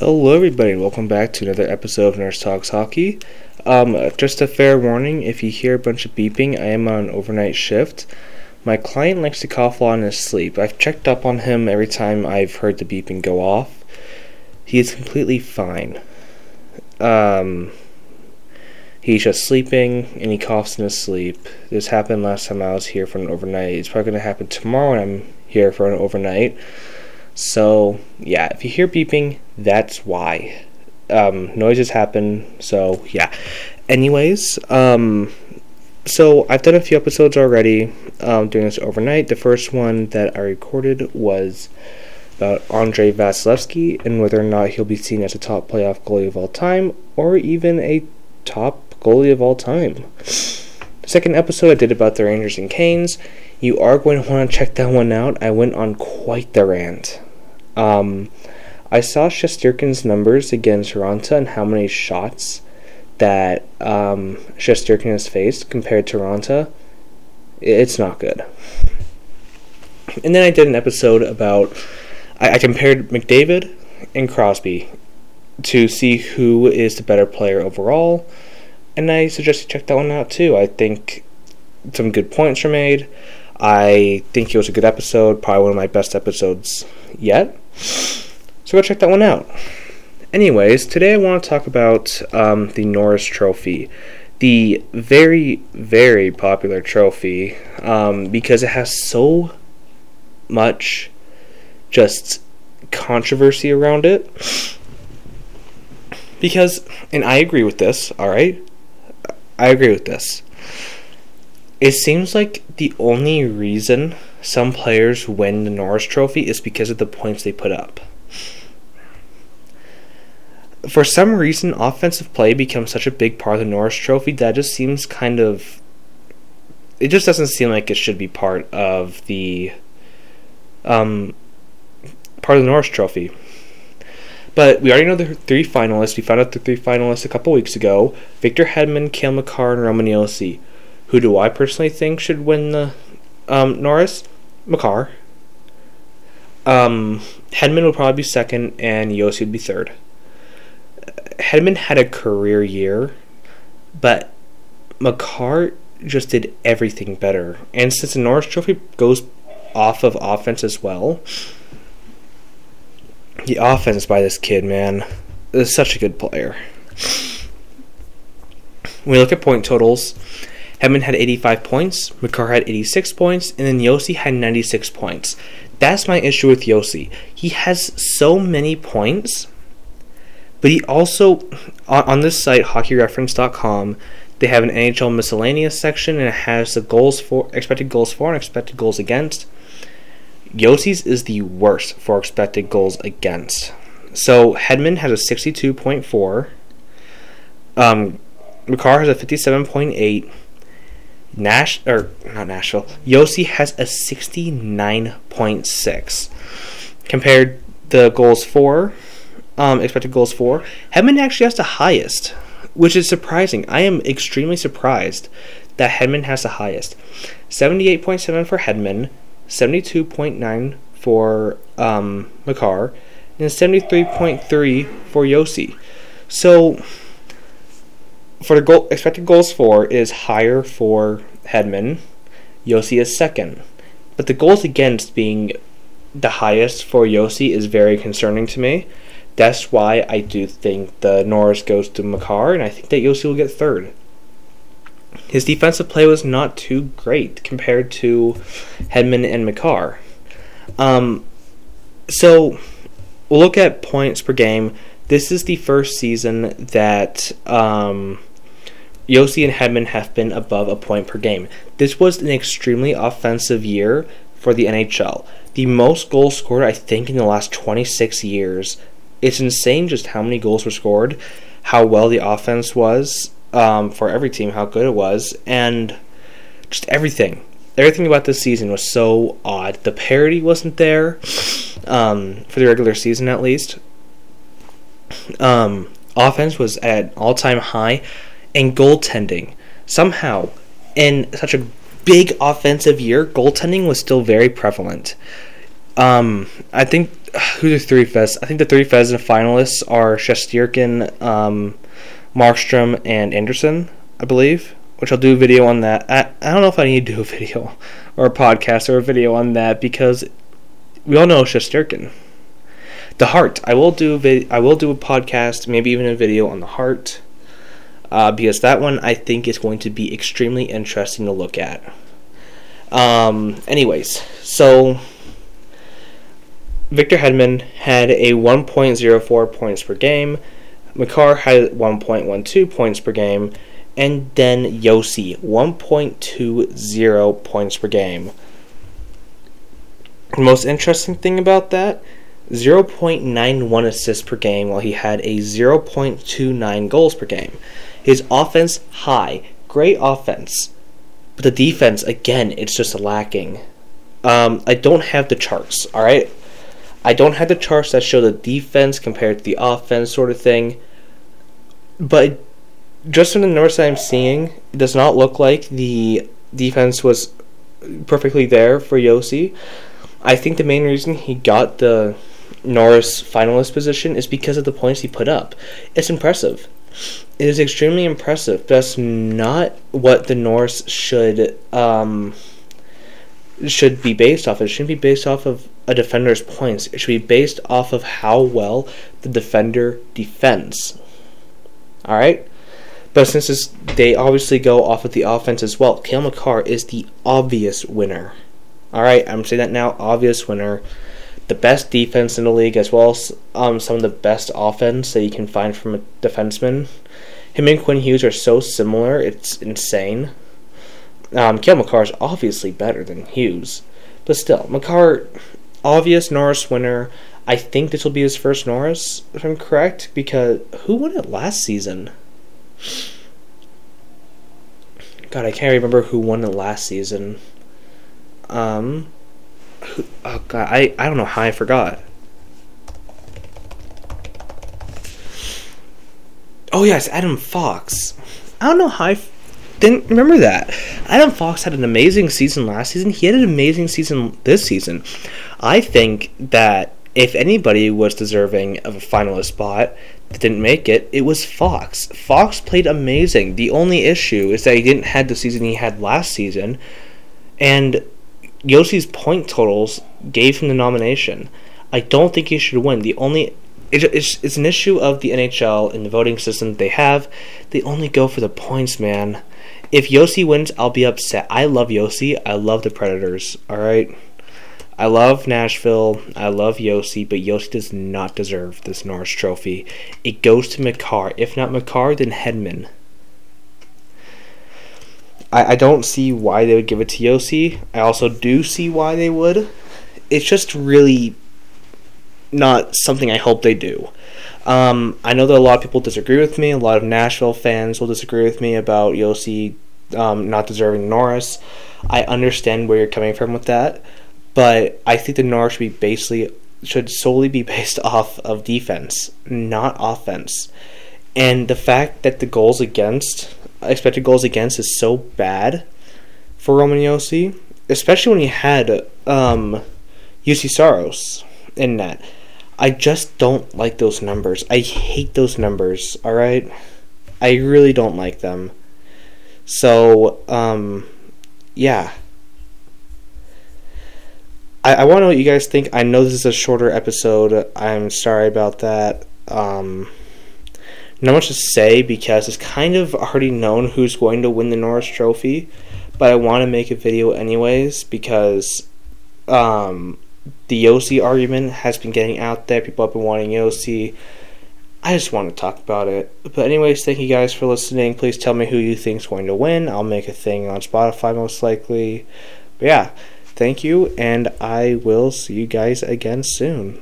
Hello, everybody. Welcome back to another episode of Nurse Talks Hockey. Um, just a fair warning if you hear a bunch of beeping, I am on an overnight shift. My client likes to cough while in his sleep. I've checked up on him every time I've heard the beeping go off. He is completely fine. Um, he's just sleeping and he coughs in his sleep. This happened last time I was here for an overnight. It's probably going to happen tomorrow when I'm here for an overnight. So, yeah, if you hear beeping, that's why. Um, noises happen, so yeah. Anyways, um, so I've done a few episodes already um, doing this overnight. The first one that I recorded was about Andre Vasilevskiy and whether or not he'll be seen as a top playoff goalie of all time or even a top goalie of all time. Second episode I did about the Rangers and Canes. You are going to want to check that one out. I went on quite the rant. Um, I saw Shesterkin's numbers against Raanta and how many shots that um, Shesterkin has faced compared to Raanta. It's not good. And then I did an episode about. I, I compared McDavid and Crosby to see who is the better player overall. And I suggest you check that one out too. I think some good points were made. I think it was a good episode, probably one of my best episodes yet. So go check that one out. Anyways, today I want to talk about um, the Norris Trophy. The very, very popular trophy um, because it has so much just controversy around it. Because, and I agree with this, alright? I agree with this. It seems like the only reason some players win the Norris Trophy is because of the points they put up. For some reason, offensive play becomes such a big part of the Norris Trophy that just seems kind of. It just doesn't seem like it should be part of the. Um, part of the Norris Trophy. But we already know the three finalists. We found out the three finalists a couple weeks ago: Victor Hedman, Cale Makar, and Roman Josi. Who do I personally think should win the um, Norris? Makar. Um, Hedman would probably be second, and Josi would be third. Hedman had a career year, but Makar just did everything better. And since the Norris Trophy goes off of offense as well, the offense by this kid, man, is such a good player. When we look at point totals, Hedman had 85 points, Makar had 86 points, and then Josi had 96 points. That's my issue with Josi. He has so many points, but he also, on, on this site, hockeyreference.com, they have an NHL miscellaneous section and it has the goals for expected goals for and expected goals against. Josi's is the worst for expected goals against. So Hedman has a 62.4. Um, Makar has a 57.8. Nash or not Nashville. Josi has a 69.6 compared the goals for um, expected goals for. Hedman actually has the highest, which is surprising. I am extremely surprised that Hedman has the highest. 78.7 for Hedman, 72.9 for um, Makar, and 73.3 for Josi. So for the goal expected goals for is higher for Hedman. Josi is second. But the goals against being the highest for Josi is very concerning to me. That's why I do think the Norris goes to Makar, and I think that Josi will get third. His defensive play was not too great compared to Hedman and Makar. Um, so we'll look at points per game. This is the first season that um, Josi and Hedman have been above a point per game. This was an extremely offensive year for the NHL. The most goals scored, I think, in the last 26 years. It's insane just how many goals were scored, how well the offense was um, for every team, how good it was, and just everything. Everything about this season was so odd. The parity wasn't there um, for the regular season, at least. Um, offense was at all time high, and goaltending somehow in such a big offensive year, goaltending was still very prevalent. Um, I think who the three Fez? I think the three finalists are Shesterkin, um, Markstrom, and Anderson. I believe, which I'll do a video on that. I, I don't know if I need to do a video or a podcast or a video on that because we all know Shesterkin. The Hart. I will do vid- I will do a podcast, maybe even a video on the Hart, uh, because that one I think is going to be extremely interesting to look at. Um, anyways, so Victor Hedman had a 1.04 points per game. Makar had 1.12 points per game, and then Josi 1.20 points per game. The most interesting thing about that 0.91 assists per game while he had a 0.29 goals per game. His offense high, great offense, but the defense again it's just lacking. Um, I don't have the charts, all right. I don't have the charts that show the defense compared to the offense, sort of thing. But just from the numbers that I'm seeing, it does not look like the defense was perfectly there for Josi. I think the main reason he got the Norris finalist position is because of the points he put up. It's impressive. It is extremely impressive. That's not what the Norris should um, should be based off. It shouldn't be based off of a defender's points. It should be based off of how well the defender defends. All right. But since they obviously go off of the offense as well, Cale Makar is the obvious winner. All right, I'm saying that now. Obvious winner, the best defense in the league, as well as um, some of the best offense that you can find from a defenseman. Him and Quinn Hughes are so similar; it's insane. Um, Cale Makar is obviously better than Hughes, but still, Makar, obvious Norris winner. I think this will be his first Norris, if I'm correct, because who won it last season? God, I can't remember who won it last season. Um, who, oh God, I, I don't know how I forgot. Oh yes, Adam Fox. I don't know how I f- didn't remember that. Adam Fox had an amazing season last season. He had an amazing season this season. I think that if anybody was deserving of a finalist spot didn't make it, it was Fox. Fox played amazing. The only issue is that he didn't have the season he had last season, and Josi's point totals gave him the nomination. I don't think he should win. The only it's, it's an issue of the NHL and the voting system that they have. They only go for the points, man. If Josi wins, I'll be upset. I love Josi. I love the Predators. All right. I love Nashville. I love Josi, but Josi does not deserve this Norris Trophy. It goes to Makar. If not Makar, then Hedman. I, I don't see why they would give it to Josi. I also do see why they would. It's just really not something I hope they do. Um, I know that a lot of people disagree with me. A lot of Nashville fans will disagree with me about Josi um, not deserving Norris. I understand where you're coming from with that but I think the Norris should be basically should solely be based off of defense, not offense. And the fact that the goals against expected goals against is so bad for Roman Josi, especially when he had um, Juuse Saros in that. I just don't like those numbers. I hate those numbers, alright? I really don't like them. So, um, yeah. I, I want to know what you guys think. I know this is a shorter episode. I'm sorry about that. Um, not much to say because it's kind of already known who's going to win the Norris Trophy, but I want to make a video anyways because um, the Josi argument has been getting out there. People have been wanting Josi. I just want to talk about it. But anyways, thank you guys for listening. Please tell me who you think is going to win. I'll make a thing on Spotify most likely. But yeah. Thank you, and I will see you guys again soon.